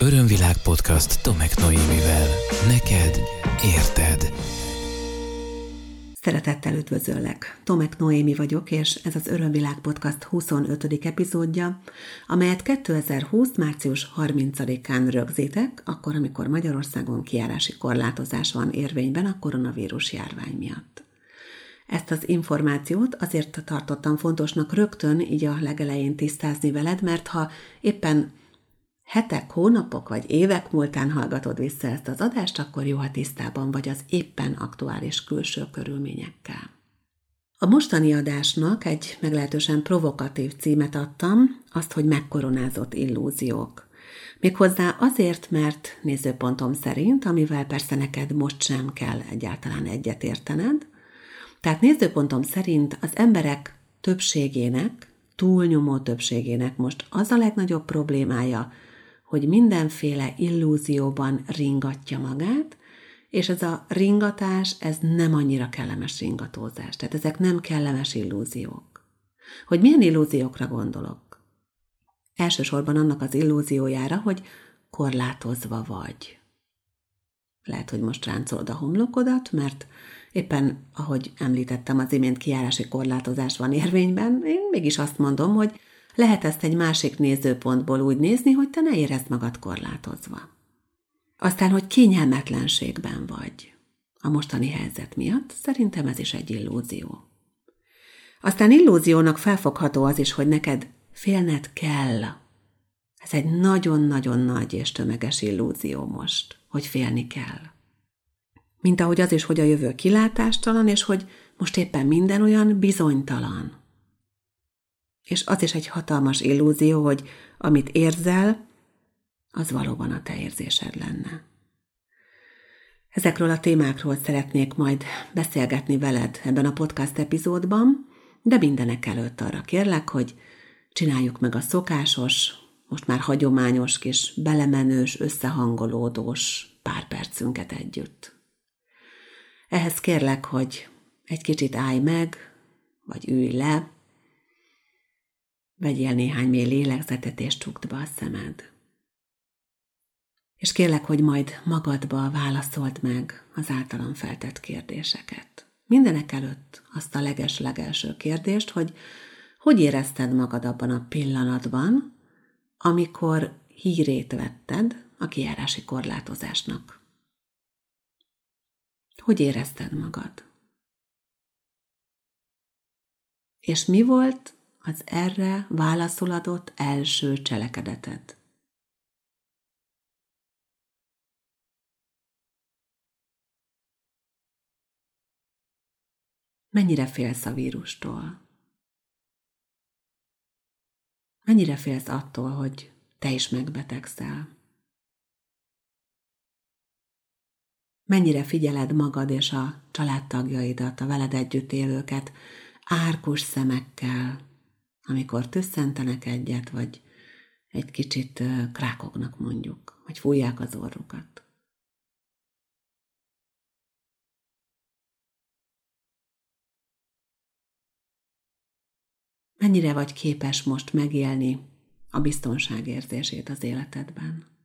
Örömvilág podcast Tomek Noémivel. Neked érted. Szeretettel üdvözöllek. Tomek Noémi vagyok, és ez az Örömvilág podcast 25. epizódja, amelyet 2020. március 30-án rögzítek, akkor, amikor Magyarországon kiárási korlátozás van érvényben a koronavírus járvány miatt. Ezt az információt azért tartottam fontosnak rögtön így a legelején tisztázni veled, mert ha éppen hetek, hónapok vagy évek múltán hallgatod vissza ezt az adást, akkor jó, ha tisztában vagy az éppen aktuális külső körülményekkel. A mostani adásnak egy meglehetősen provokatív címet adtam, azt, hogy megkoronázott illúziók. Méghozzá azért, mert nézőpontom szerint, amivel persze neked most sem kell egyáltalán egyetértened, tehát nézőpontom szerint az emberek többségének, túlnyomó többségének most az a legnagyobb problémája, hogy mindenféle illúzióban ringatja magát, és ez a ringatás, ez nem annyira kellemes ringatózás. Tehát ezek nem kellemes illúziók. Hogy milyen illúziókra gondolok? Elsősorban annak az illúziójára, hogy korlátozva vagy. Lehet, hogy most ráncolod a homlokodat, mert éppen, ahogy említettem, az imént kiárási korlátozás van érvényben, én mégis azt mondom, hogy lehet ezt egy másik nézőpontból úgy nézni, hogy te ne érezd magad korlátozva. Aztán, hogy kényelmetlenségben vagy. A mostani helyzet miatt szerintem ez is egy illúzió. Aztán illúziónak felfogható az is, hogy neked félned kell. Ez egy nagyon-nagyon nagy és tömeges illúzió most, hogy félni kell. Mint ahogy az is, hogy a jövő kilátástalan, és hogy most éppen minden olyan bizonytalan. És az is egy hatalmas illúzió, hogy amit érzel, az valóban a te érzésed lenne. Ezekről a témákról szeretnék majd beszélgetni veled ebben a podcast epizódban, de mindenek előtt arra kérlek, hogy csináljuk meg a szokásos, most már hagyományos kis belemenős, összehangolódós pár percünket együtt. Ehhez kérlek, hogy egy kicsit állj meg, vagy ülj le, Vegyél néhány mély lélegzetet, és csukd be a szemed. És kérlek, hogy majd magadba válaszold meg az általam feltett kérdéseket. Mindenek előtt azt a leges-legelső kérdést, hogy hogy érezted magad abban a pillanatban, amikor hírét vetted a kijárási korlátozásnak. Hogy érezted magad? És mi volt az erre válaszoladott első cselekedetet. Mennyire félsz a vírustól? Mennyire félsz attól, hogy te is megbetegszel? Mennyire figyeled magad és a családtagjaidat, a veled együtt élőket árkus szemekkel, amikor tüsszentenek egyet, vagy egy kicsit krákognak mondjuk, vagy fújják az orrukat. Mennyire vagy képes most megélni a biztonságérzését az életedben?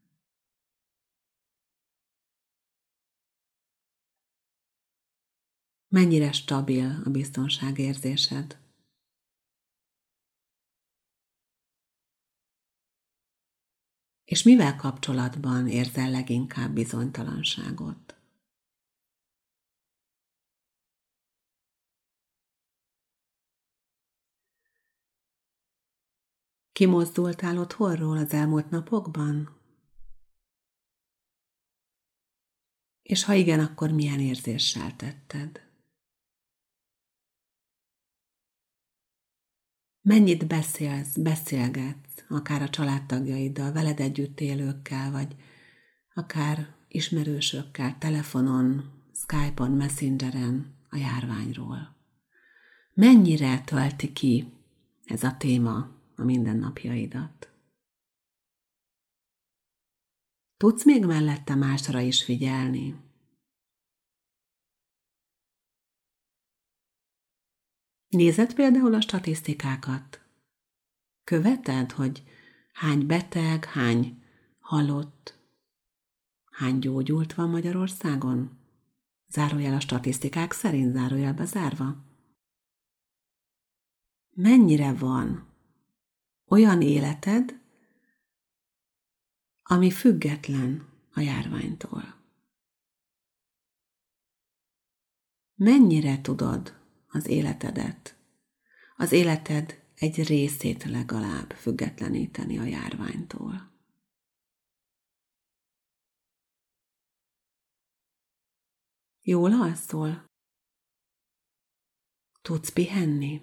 Mennyire stabil a biztonságérzésed? És mivel kapcsolatban érzel leginkább bizonytalanságot? Kimozdultál otthonról az elmúlt napokban? És ha igen, akkor milyen érzéssel tetted? Mennyit beszélsz, beszélgetsz, akár a családtagjaiddal, veled együtt élőkkel, vagy akár ismerősökkel, telefonon, Skype-on, Messengeren a járványról. Mennyire tölti ki ez a téma a mindennapjaidat? Tudsz még mellette másra is figyelni? Nézed például a statisztikákat? Követed, hogy hány beteg, hány halott. Hány gyógyult van Magyarországon? Zárójel a statisztikák szerint zárójelbe zárva. Mennyire van olyan életed, ami független a járványtól? Mennyire tudod az életedet, az életed egy részét legalább függetleníteni a járványtól? Jól alszol? Tudsz pihenni?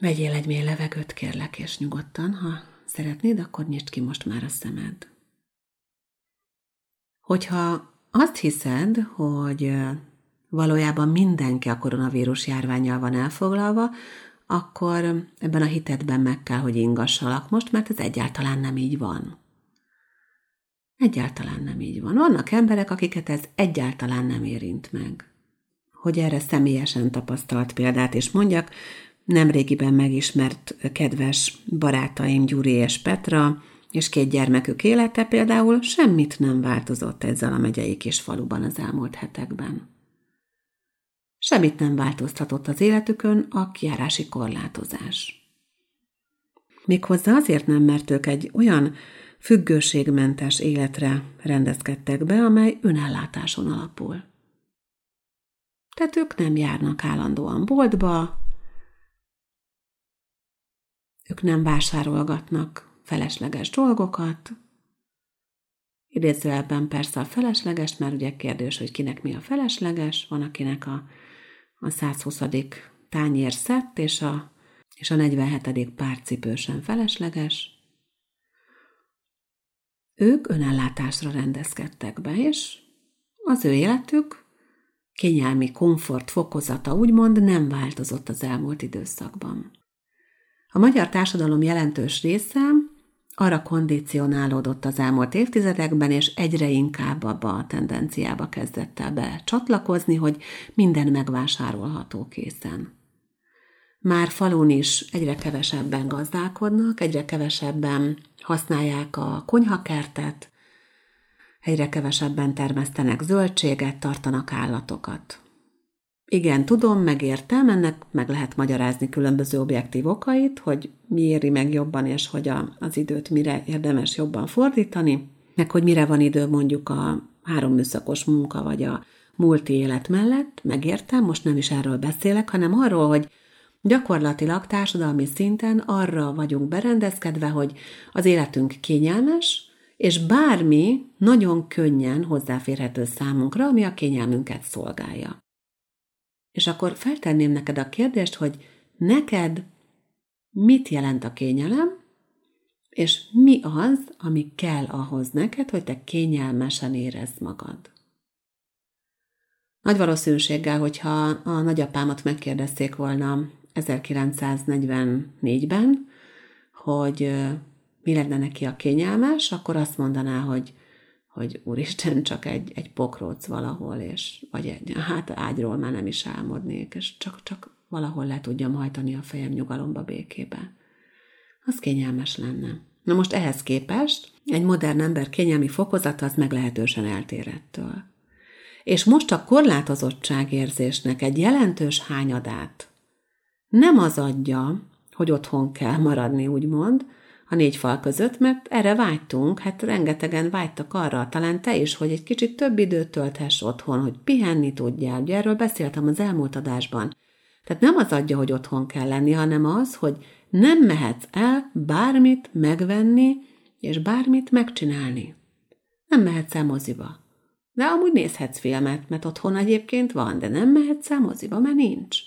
Vegyél egy mély levegőt, kérlek, és nyugodtan, ha szeretnéd, akkor nyisd ki most már a szemed. Hogyha azt hiszed, hogy valójában mindenki a koronavírus járványjal van elfoglalva, akkor ebben a hitedben meg kell, hogy ingassalak most, mert ez egyáltalán nem így van. Egyáltalán nem így van. Vannak emberek, akiket ez egyáltalán nem érint meg. Hogy erre személyesen tapasztalt példát is mondjak, nemrégiben megismert kedves barátaim Gyuri és Petra, és két gyermekük élete például semmit nem változott ezzel a megyei kis faluban az elmúlt hetekben. Semmit nem változtatott az életükön a kiárási korlátozás. Méghozzá azért nem, mert ők egy olyan függőségmentes életre rendezkedtek be, amely önellátáson alapul. Tehát ők nem járnak állandóan boltba, ők nem vásárolgatnak felesleges dolgokat, idézőjelben persze a felesleges, mert ugye kérdés, hogy kinek mi a felesleges, van akinek a, a 120. tányér szett, és a, és a 47. párcipő sem felesleges, ők önellátásra rendezkedtek be, és az ő életük kényelmi komfort fokozata úgymond nem változott az elmúlt időszakban. A magyar társadalom jelentős része arra kondicionálódott az elmúlt évtizedekben, és egyre inkább abba a tendenciába kezdett el be csatlakozni, hogy minden megvásárolható készen. Már falun is egyre kevesebben gazdálkodnak, egyre kevesebben használják a konyhakertet, egyre kevesebben termesztenek zöldséget, tartanak állatokat. Igen, tudom, megértem, ennek meg lehet magyarázni különböző objektív okait, hogy mi éri meg jobban, és hogy a, az időt mire érdemes jobban fordítani, meg hogy mire van idő mondjuk a három műszakos munka, vagy a multi élet mellett, megértem, most nem is erről beszélek, hanem arról, hogy Gyakorlatilag társadalmi szinten arra vagyunk berendezkedve, hogy az életünk kényelmes, és bármi nagyon könnyen hozzáférhető számunkra, ami a kényelmünket szolgálja. És akkor feltenném neked a kérdést, hogy neked mit jelent a kényelem, és mi az, ami kell ahhoz neked, hogy te kényelmesen érezd magad. Nagy valószínűséggel, hogyha a nagyapámat megkérdezték volna 1944-ben, hogy mi lenne neki a kényelmes, akkor azt mondaná, hogy, hogy úristen, csak egy, egy pokróc valahol, és, vagy egy, hát ágyról már nem is álmodnék, és csak, csak valahol le tudjam hajtani a fejem nyugalomba, békébe. Az kényelmes lenne. Na most ehhez képest egy modern ember kényelmi fokozata az meglehetősen eltérettől. És most a korlátozottságérzésnek egy jelentős hányadát nem az adja, hogy otthon kell maradni, úgymond, a négy fal között, mert erre vágytunk, hát rengetegen vágytak arra, talán te is, hogy egy kicsit több időt tölthess otthon, hogy pihenni tudjál. Ugye erről beszéltem az elmúlt adásban. Tehát nem az adja, hogy otthon kell lenni, hanem az, hogy nem mehetsz el bármit megvenni, és bármit megcsinálni. Nem mehetsz el moziba. De amúgy nézhetsz filmet, mert otthon egyébként van, de nem mehetsz el moziba, mert nincs.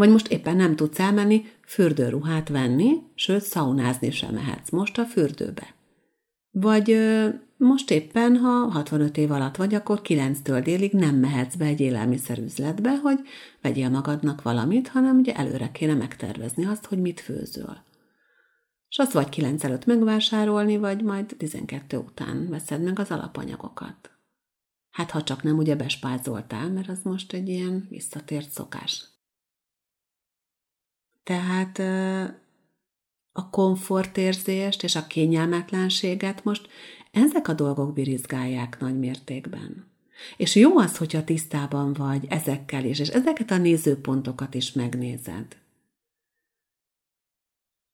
Vagy most éppen nem tudsz elmenni fürdőruhát venni, sőt, szaunázni sem mehetsz most a fürdőbe. Vagy most éppen, ha 65 év alatt vagy, akkor 9-től délig nem mehetsz be egy élelmiszerüzletbe, hogy vegyél magadnak valamit, hanem ugye előre kéne megtervezni azt, hogy mit főzöl. És azt vagy 9 előtt megvásárolni, vagy majd 12 után veszed meg az alapanyagokat. Hát ha csak nem ugye bespázoltál, mert az most egy ilyen visszatért szokás. Tehát a komfortérzést és a kényelmetlenséget most ezek a dolgok birizgálják nagy mértékben. És jó az, hogyha tisztában vagy ezekkel is, és ezeket a nézőpontokat is megnézed.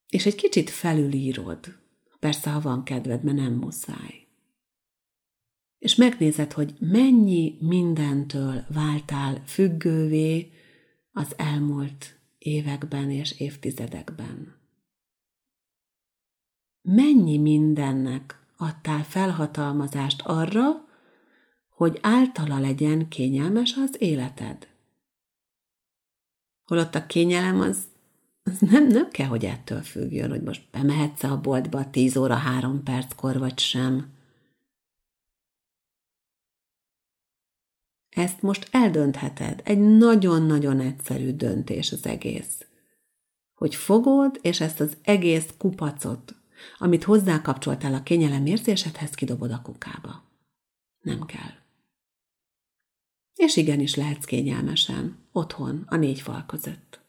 És egy kicsit felülírod, persze, ha van kedved, mert nem muszáj. És megnézed, hogy mennyi mindentől váltál függővé az elmúlt években és évtizedekben. Mennyi mindennek adtál felhatalmazást arra, hogy általa legyen kényelmes az életed. Holott a kényelem az, az nem, nem kell, hogy ettől függjön, hogy most bemehetsz a boltba 10 óra 3 perckor, vagy sem. Ezt most eldöntheted. Egy nagyon-nagyon egyszerű döntés az egész. Hogy fogod, és ezt az egész kupacot, amit hozzákapcsoltál a kényelem érzésedhez, kidobod a kukába. Nem kell. És igenis lehetsz kényelmesen, otthon, a négy fal között.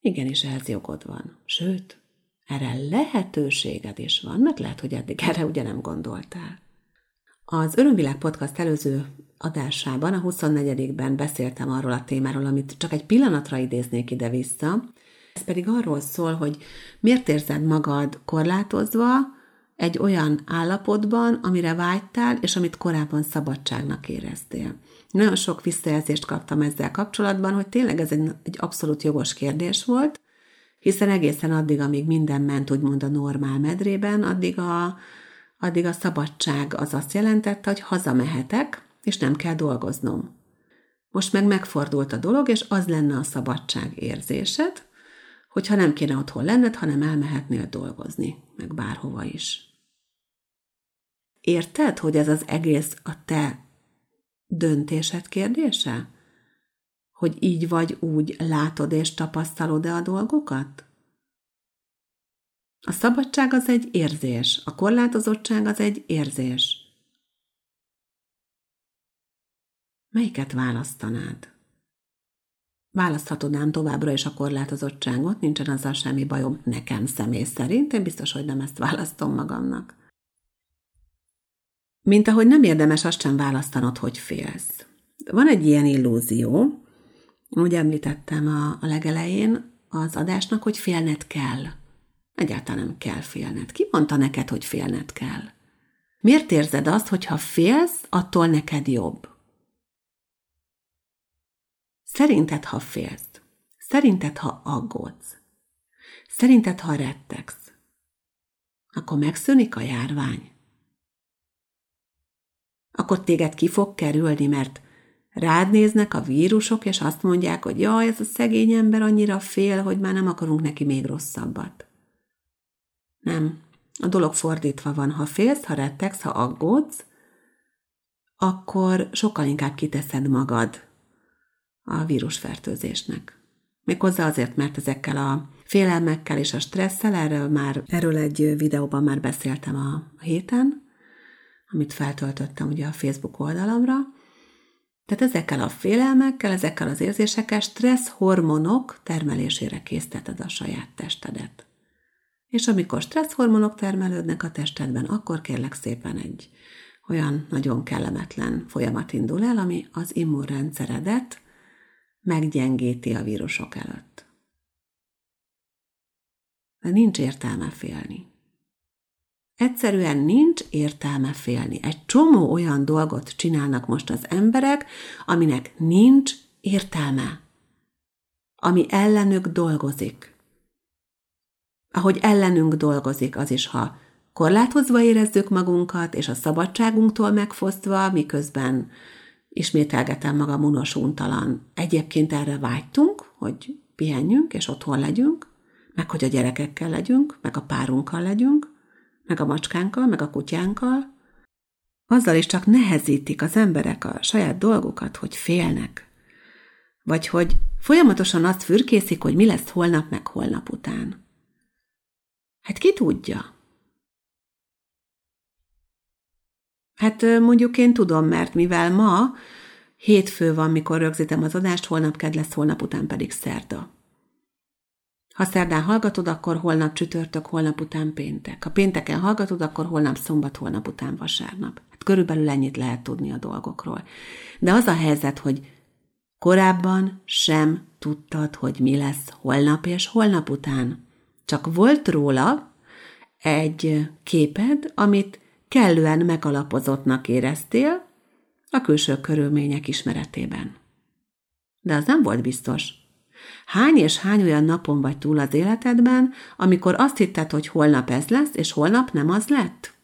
Igenis ehhez jogod van. Sőt, erre lehetőséged is van, mert lehet, hogy eddig erre ugye nem gondoltál. Az Örömvilág Podcast előző adásában, a 24-ben beszéltem arról a témáról, amit csak egy pillanatra idéznék ide-vissza. Ez pedig arról szól, hogy miért érzed magad korlátozva egy olyan állapotban, amire vágytál, és amit korábban szabadságnak éreztél. Nagyon sok visszajelzést kaptam ezzel kapcsolatban, hogy tényleg ez egy, egy abszolút jogos kérdés volt, hiszen egészen addig, amíg minden ment úgymond a normál medrében, addig a, addig a szabadság az azt jelentette, hogy hazamehetek, és nem kell dolgoznom. Most meg megfordult a dolog, és az lenne a szabadság érzésed, hogyha nem kéne otthon lenned, hanem elmehetnél dolgozni, meg bárhova is. Érted, hogy ez az egész a te döntésed kérdése? Hogy így vagy úgy látod és tapasztalod-e a dolgokat? A szabadság az egy érzés, a korlátozottság az egy érzés. Melyiket választanád? Választhatod ám továbbra is a korlátozottságot, nincsen azzal semmi bajom nekem személy szerint, én biztos, hogy nem ezt választom magamnak. Mint ahogy nem érdemes azt sem választanod, hogy félsz. Van egy ilyen illúzió, úgy említettem a, a legelején az adásnak, hogy félned kell. Egyáltalán nem kell félned. Ki mondta neked, hogy félned kell? Miért érzed azt, hogy ha félsz, attól neked jobb? Szerinted, ha félsz, szerinted, ha aggódsz, szerinted, ha rettegsz, akkor megszűnik a járvány? Akkor téged ki fog kerülni, mert rád néznek a vírusok, és azt mondják, hogy jaj, ez a szegény ember annyira fél, hogy már nem akarunk neki még rosszabbat. Nem, a dolog fordítva van. Ha félsz, ha rettegsz, ha aggódsz, akkor sokkal inkább kiteszed magad a vírusfertőzésnek. Méghozzá azért, mert ezekkel a félelmekkel és a stresszel, erről már, erről egy videóban már beszéltem a héten, amit feltöltöttem ugye a Facebook oldalamra. Tehát ezekkel a félelmekkel, ezekkel az érzésekkel stressz hormonok termelésére készteted a saját testedet. És amikor stressz hormonok termelődnek a testedben, akkor kérlek szépen egy olyan nagyon kellemetlen folyamat indul el, ami az immunrendszeredet meggyengíti a vírusok előtt. De nincs értelme félni. Egyszerűen nincs értelme félni. Egy csomó olyan dolgot csinálnak most az emberek, aminek nincs értelme. Ami ellenük dolgozik. Ahogy ellenünk dolgozik, az is, ha korlátozva érezzük magunkat, és a szabadságunktól megfosztva, miközben ismételgetem magam unosuntalan. Egyébként erre vágytunk, hogy pihenjünk és otthon legyünk, meg hogy a gyerekekkel legyünk, meg a párunkkal legyünk, meg a macskánkkal, meg a kutyánkkal. Azzal is csak nehezítik az emberek a saját dolgokat, hogy félnek. Vagy hogy folyamatosan azt fürkészik, hogy mi lesz holnap, meg holnap után. Hát ki tudja? Hát mondjuk én tudom, mert mivel ma hétfő van, mikor rögzítem az adást, holnap kedd lesz, holnap után pedig szerda. Ha szerdán hallgatod, akkor holnap csütörtök, holnap után péntek. Ha pénteken hallgatod, akkor holnap szombat, holnap után vasárnap. Hát körülbelül ennyit lehet tudni a dolgokról. De az a helyzet, hogy korábban sem tudtad, hogy mi lesz holnap és holnap után. Csak volt róla egy képed, amit kellően megalapozottnak éreztél a külső körülmények ismeretében. De az nem volt biztos. Hány és hány olyan napon vagy túl az életedben, amikor azt hitted, hogy holnap ez lesz, és holnap nem az lett?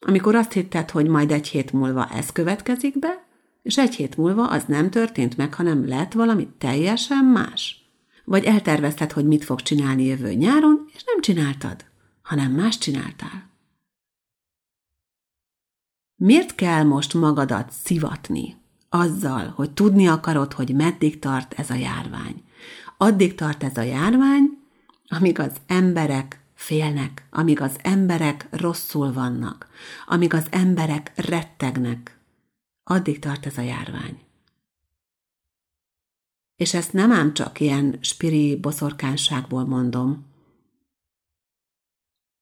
Amikor azt hitted, hogy majd egy hét múlva ez következik be, és egy hét múlva az nem történt meg, hanem lett valami teljesen más. Vagy eltervezted, hogy mit fog csinálni jövő nyáron, és nem csináltad, hanem más csináltál. Miért kell most magadat szivatni azzal, hogy tudni akarod, hogy meddig tart ez a járvány? Addig tart ez a járvány, amíg az emberek félnek, amíg az emberek rosszul vannak, amíg az emberek rettegnek. Addig tart ez a járvány. És ezt nem ám csak ilyen spiri boszorkánságból mondom.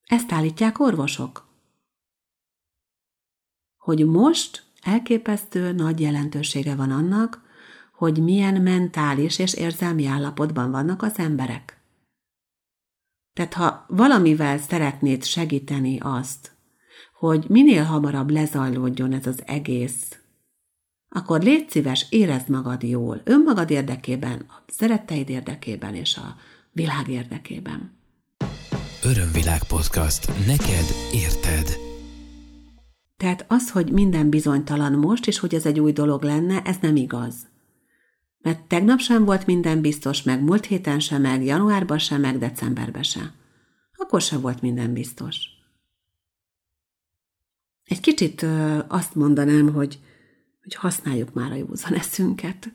Ezt állítják orvosok. Hogy most elképesztő nagy jelentősége van annak, hogy milyen mentális és érzelmi állapotban vannak az emberek. Tehát ha valamivel szeretnéd segíteni azt, hogy minél hamarabb lezajlódjon ez az egész, akkor légy szíves, érezd magad jól, önmagad érdekében, a szeretteid érdekében és a világ érdekében. Örömvilág podcast. Neked érted. Tehát az, hogy minden bizonytalan most, és hogy ez egy új dolog lenne, ez nem igaz. Mert tegnap sem volt minden biztos, meg múlt héten sem, meg januárban sem, meg decemberben sem. Akkor sem volt minden biztos. Egy kicsit azt mondanám, hogy, hogy használjuk már a józan eszünket.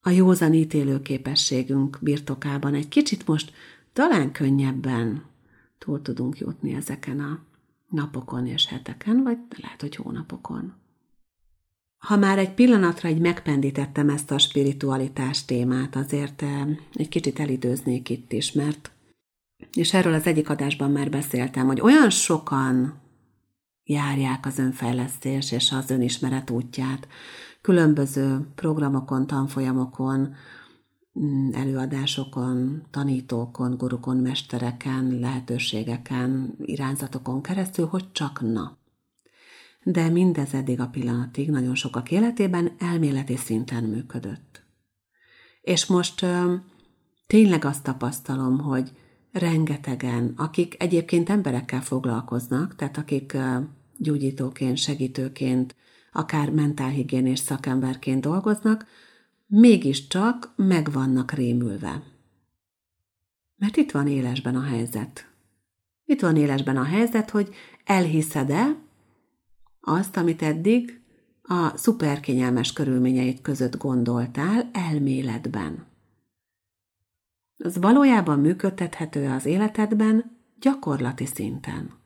A józan ítélő képességünk birtokában egy kicsit most talán könnyebben túl tudunk jutni ezeken a napokon és heteken, vagy lehet, hogy hónapokon. Ha már egy pillanatra egy megpendítettem ezt a spiritualitás témát, azért eh, egy kicsit elidőznék itt is, mert és erről az egyik adásban már beszéltem, hogy olyan sokan járják az önfejlesztés és az önismeret útját, különböző programokon, tanfolyamokon, Mm, előadásokon, tanítókon, gurukon, mestereken, lehetőségeken, irányzatokon keresztül, hogy csak na. De mindez eddig a pillanatig nagyon sokak életében elméleti szinten működött. És most ö, tényleg azt tapasztalom, hogy rengetegen, akik egyébként emberekkel foglalkoznak, tehát akik gyógyítóként, segítőként, akár mentálhigiénés szakemberként dolgoznak, mégiscsak meg vannak rémülve. Mert itt van élesben a helyzet. Itt van élesben a helyzet, hogy elhiszed-e azt, amit eddig a szuperkényelmes körülményeit között gondoltál elméletben. Az valójában működtethető az életedben gyakorlati szinten.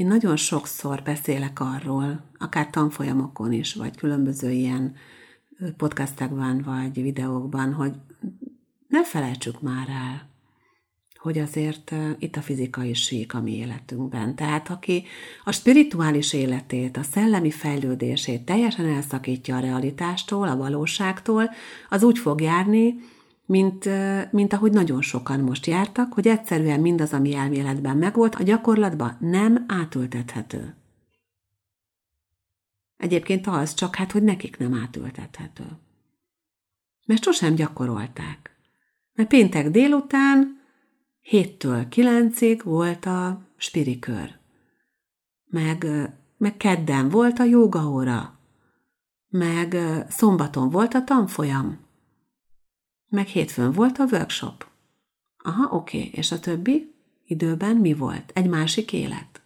Én nagyon sokszor beszélek arról, akár tanfolyamokon is, vagy különböző ilyen podcastekben vagy videókban, hogy ne felejtsük már el, hogy azért itt a fizika is sík a mi életünkben. Tehát aki a spirituális életét, a szellemi fejlődését teljesen elszakítja a realitástól, a valóságtól, az úgy fog járni, mint, mint ahogy nagyon sokan most jártak, hogy egyszerűen mindaz, ami elméletben megvolt, a gyakorlatban nem átültethető. Egyébként az csak hát, hogy nekik nem átültethető. Mert sosem gyakorolták. Mert péntek délután 7-től 9-ig volt a spirikör. Meg, meg kedden volt a jogaóra. Meg szombaton volt a tanfolyam. Meg hétfőn volt a workshop. Aha, oké. Okay. És a többi időben mi volt? Egy másik élet.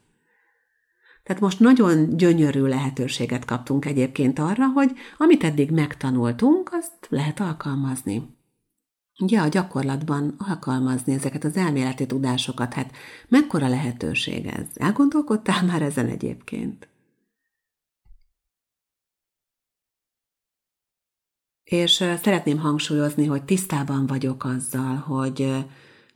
Tehát most nagyon gyönyörű lehetőséget kaptunk egyébként arra, hogy amit eddig megtanultunk, azt lehet alkalmazni. Ugye a gyakorlatban alkalmazni ezeket az elméleti tudásokat, hát mekkora lehetőség ez? Elgondolkodtál már ezen egyébként? És szeretném hangsúlyozni, hogy tisztában vagyok azzal, hogy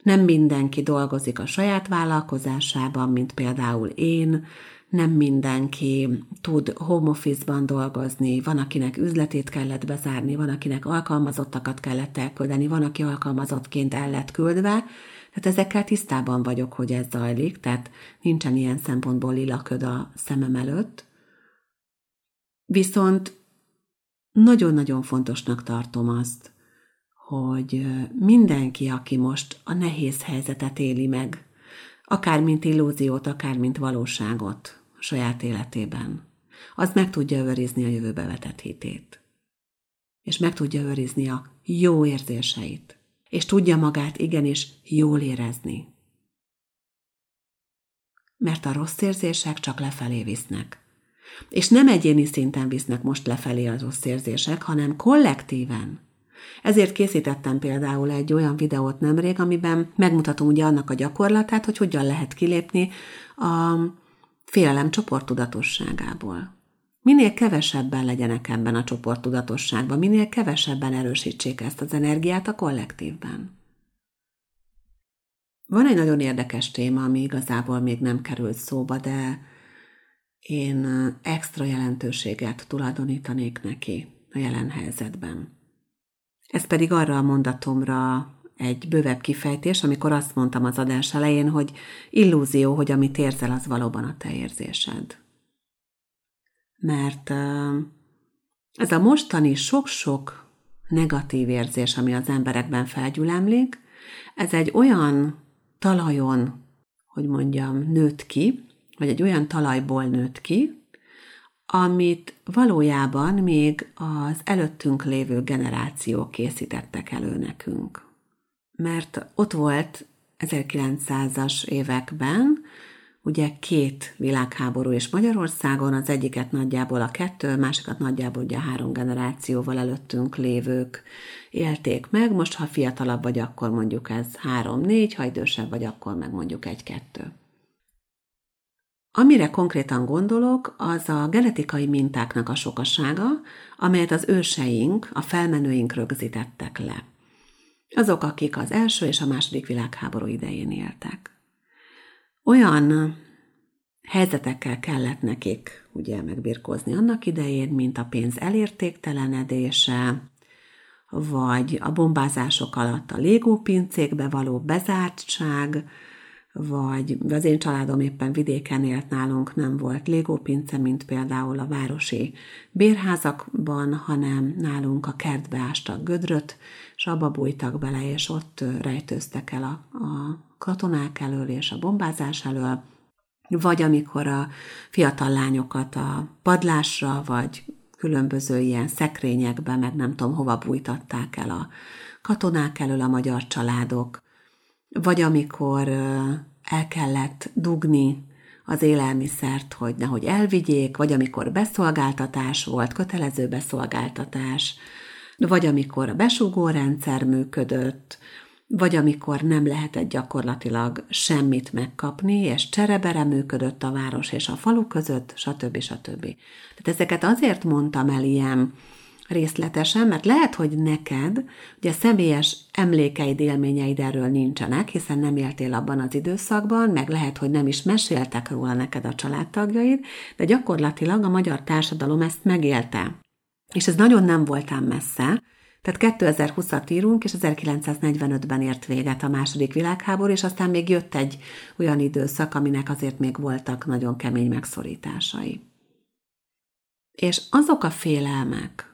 nem mindenki dolgozik a saját vállalkozásában, mint például én, nem mindenki tud home office-ban dolgozni, van, akinek üzletét kellett bezárni, van, akinek alkalmazottakat kellett elküldeni, van, aki alkalmazottként el lett küldve, tehát ezekkel tisztában vagyok, hogy ez zajlik, tehát nincsen ilyen szempontból lilaköd a szemem előtt. Viszont nagyon-nagyon fontosnak tartom azt, hogy mindenki, aki most a nehéz helyzetet éli meg, akár mint illúziót, akár mint valóságot a saját életében, az meg tudja őrizni a jövőbe vetett hitét. És meg tudja őrizni a jó érzéseit. És tudja magát igenis jól érezni. Mert a rossz érzések csak lefelé visznek. És nem egyéni szinten visznek most lefelé az rossz érzések, hanem kollektíven. Ezért készítettem például egy olyan videót nemrég, amiben megmutatom ugye annak a gyakorlatát, hogy hogyan lehet kilépni a félelem csoporttudatosságából. Minél kevesebben legyenek ebben a csoporttudatosságban, minél kevesebben erősítsék ezt az energiát a kollektívben. Van egy nagyon érdekes téma, ami igazából még nem került szóba, de én extra jelentőséget tulajdonítanék neki a jelen helyzetben. Ez pedig arra a mondatomra egy bővebb kifejtés, amikor azt mondtam az adás elején, hogy illúzió, hogy amit érzel, az valóban a te érzésed. Mert ez a mostani sok-sok negatív érzés, ami az emberekben felgyülemlik, ez egy olyan talajon, hogy mondjam, nőtt ki, vagy egy olyan talajból nőtt ki, amit valójában még az előttünk lévő generációk készítettek elő nekünk. Mert ott volt 1900-as években ugye két világháború is Magyarországon, az egyiket nagyjából a kettő, másikat nagyjából ugye három generációval előttünk lévők élték meg, most ha fiatalabb vagy, akkor mondjuk ez három-négy, ha idősebb vagy, akkor meg mondjuk egy-kettő. Amire konkrétan gondolok, az a genetikai mintáknak a sokasága, amelyet az őseink, a felmenőink rögzítettek le. Azok, akik az első és a második világháború idején éltek. Olyan helyzetekkel kellett nekik ugye megbirkózni annak idején, mint a pénz elértéktelenedése, vagy a bombázások alatt a légópincékbe való bezártság, vagy az én családom éppen vidéken élt nálunk, nem volt légópince, mint például a városi bérházakban, hanem nálunk a kertbe ástak gödröt, és abba bújtak bele, és ott rejtőztek el a, a katonák elől és a bombázás elől, vagy amikor a fiatal lányokat a padlásra, vagy különböző ilyen szekrényekbe, meg nem tudom hova bújtatták el a katonák elől a magyar családok, vagy amikor el kellett dugni az élelmiszert, hogy nehogy elvigyék, vagy amikor beszolgáltatás volt, kötelező beszolgáltatás, vagy amikor a besugó rendszer működött, vagy amikor nem lehetett gyakorlatilag semmit megkapni, és cserebere működött a város és a falu között, stb. stb. Tehát ezeket azért mondtam el ilyen részletesen, mert lehet, hogy neked ugye személyes emlékeid, élményeid erről nincsenek, hiszen nem éltél abban az időszakban, meg lehet, hogy nem is meséltek róla neked a családtagjaid, de gyakorlatilag a magyar társadalom ezt megélte. És ez nagyon nem voltám messze, tehát 2020-at írunk, és 1945-ben ért véget a második világháború, és aztán még jött egy olyan időszak, aminek azért még voltak nagyon kemény megszorításai. És azok a félelmek,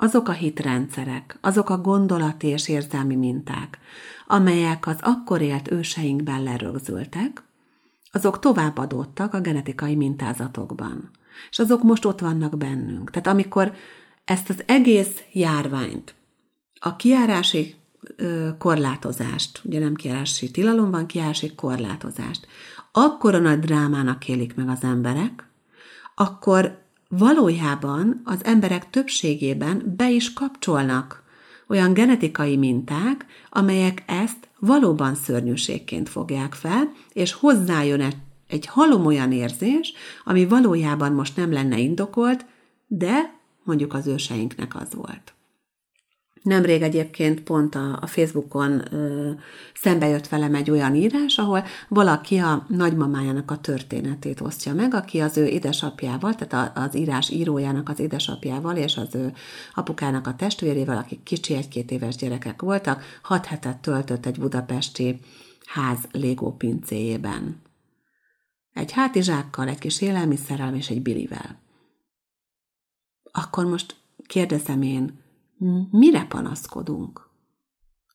azok a hitrendszerek, azok a gondolati és érzelmi minták, amelyek az akkor élt őseinkben lerögzültek, azok továbbadódtak a genetikai mintázatokban. És azok most ott vannak bennünk. Tehát amikor ezt az egész járványt, a kiárási korlátozást, ugye nem kiárási tilalom van, kiárási korlátozást, akkor a nagy drámának élik meg az emberek, akkor valójában az emberek többségében be is kapcsolnak olyan genetikai minták, amelyek ezt valóban szörnyűségként fogják fel, és hozzájön egy, halom olyan érzés, ami valójában most nem lenne indokolt, de mondjuk az őseinknek az volt. Nemrég egyébként pont a, a Facebookon ö, szembe jött velem egy olyan írás, ahol valaki a nagymamájának a történetét osztja meg, aki az ő édesapjával, tehát az írás írójának az édesapjával és az ő apukának a testvérével, akik kicsi egy-két éves gyerekek voltak, hat hetet töltött egy budapesti ház légó pincéjében. Egy hátizsákkal, egy kis élelmiszerrel és egy bilivel. Akkor most kérdezem én, mire panaszkodunk?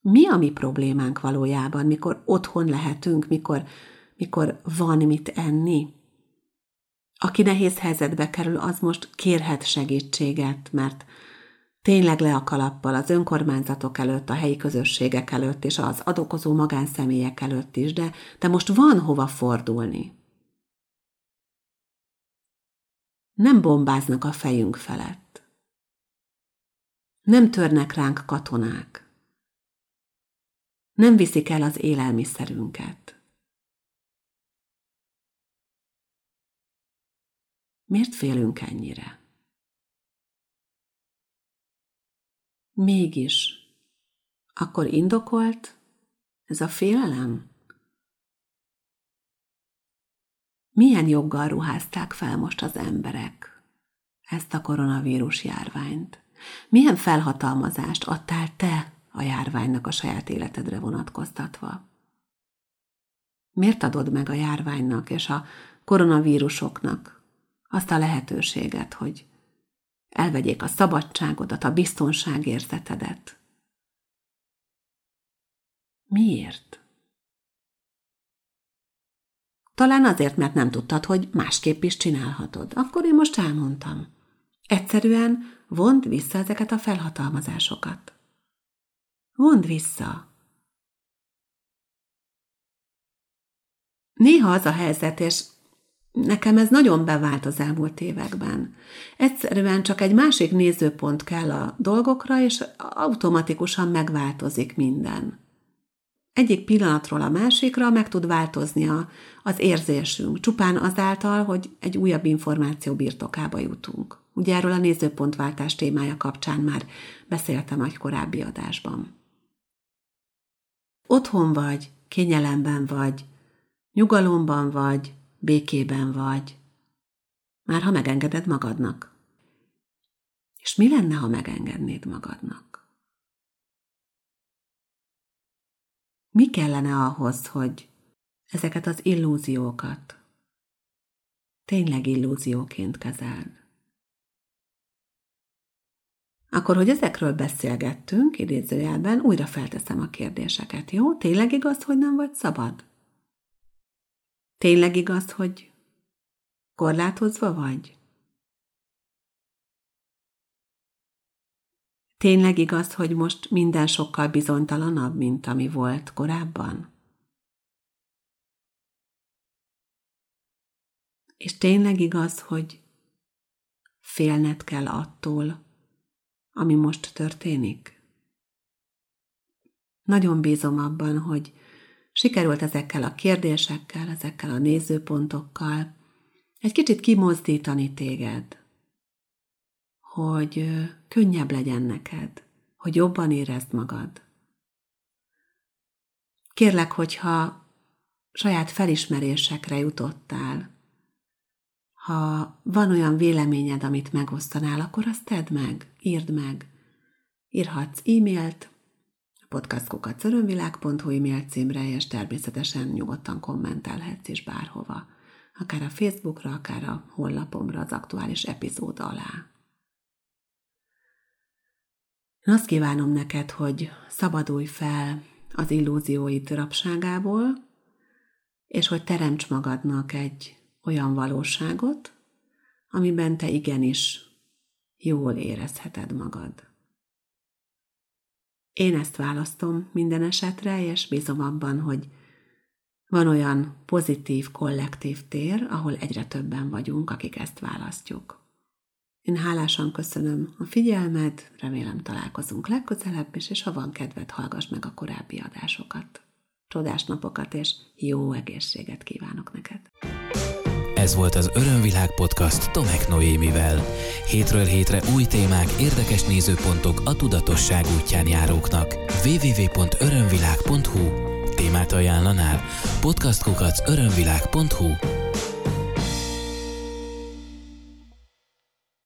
Mi a mi problémánk valójában, mikor otthon lehetünk, mikor, mikor van mit enni? Aki nehéz helyzetbe kerül, az most kérhet segítséget, mert tényleg le a kalappal az önkormányzatok előtt, a helyi közösségek előtt, és az adokozó magánszemélyek előtt is, de, de most van hova fordulni. Nem bombáznak a fejünk felett. Nem törnek ránk katonák. Nem viszik el az élelmiszerünket. Miért félünk ennyire? Mégis, akkor indokolt ez a félelem? Milyen joggal ruházták fel most az emberek ezt a koronavírus járványt? Milyen felhatalmazást adtál te a járványnak a saját életedre vonatkoztatva? Miért adod meg a járványnak és a koronavírusoknak azt a lehetőséget, hogy elvegyék a szabadságodat, a biztonságérzetedet? Miért? Talán azért, mert nem tudtad, hogy másképp is csinálhatod. Akkor én most elmondtam. Egyszerűen vond vissza ezeket a felhatalmazásokat. Vond vissza. Néha az a helyzet, és nekem ez nagyon bevált az elmúlt években. Egyszerűen csak egy másik nézőpont kell a dolgokra, és automatikusan megváltozik minden. Egyik pillanatról a másikra meg tud változni a, az érzésünk, csupán azáltal, hogy egy újabb információ birtokába jutunk. Ugye erről a nézőpontváltás témája kapcsán már beszéltem egy korábbi adásban. Otthon vagy, kényelemben vagy, nyugalomban vagy, békében vagy, már ha megengeded magadnak. És mi lenne, ha megengednéd magadnak? Mi kellene ahhoz, hogy ezeket az illúziókat tényleg illúzióként kezeld? Akkor, hogy ezekről beszélgettünk, idézőjelben, újra felteszem a kérdéseket, jó? Tényleg igaz, hogy nem vagy szabad? Tényleg igaz, hogy korlátozva vagy? Tényleg igaz, hogy most minden sokkal bizonytalanabb, mint ami volt korábban? És tényleg igaz, hogy félned kell attól, ami most történik? Nagyon bízom abban, hogy sikerült ezekkel a kérdésekkel, ezekkel a nézőpontokkal egy kicsit kimozdítani téged, hogy könnyebb legyen neked, hogy jobban érezd magad. Kérlek, hogyha saját felismerésekre jutottál, ha van olyan véleményed, amit megosztanál, akkor azt tedd meg, írd meg. Írhatsz e-mailt, podcastkukacörönvilág.hu e-mail címre, és természetesen nyugodtan kommentelhetsz is bárhova. Akár a Facebookra, akár a honlapomra az aktuális epizód alá. Én azt kívánom neked, hogy szabadulj fel az illúzióid rapságából, és hogy teremts magadnak egy olyan valóságot, amiben te igenis jól érezheted magad. Én ezt választom minden esetre, és bízom abban, hogy van olyan pozitív, kollektív tér, ahol egyre többen vagyunk, akik ezt választjuk. Én hálásan köszönöm a figyelmed, remélem találkozunk legközelebb is, és ha van kedved, hallgass meg a korábbi adásokat. Csodás napokat és jó egészséget kívánok neked! Ez volt az Örömvilág podcast Tomek Noémivel. Hétről hétre új témák, érdekes nézőpontok a tudatosság útján járóknak. www.örömvilág.hu Témát ajánlanál? podcastkukac örömvilág.hu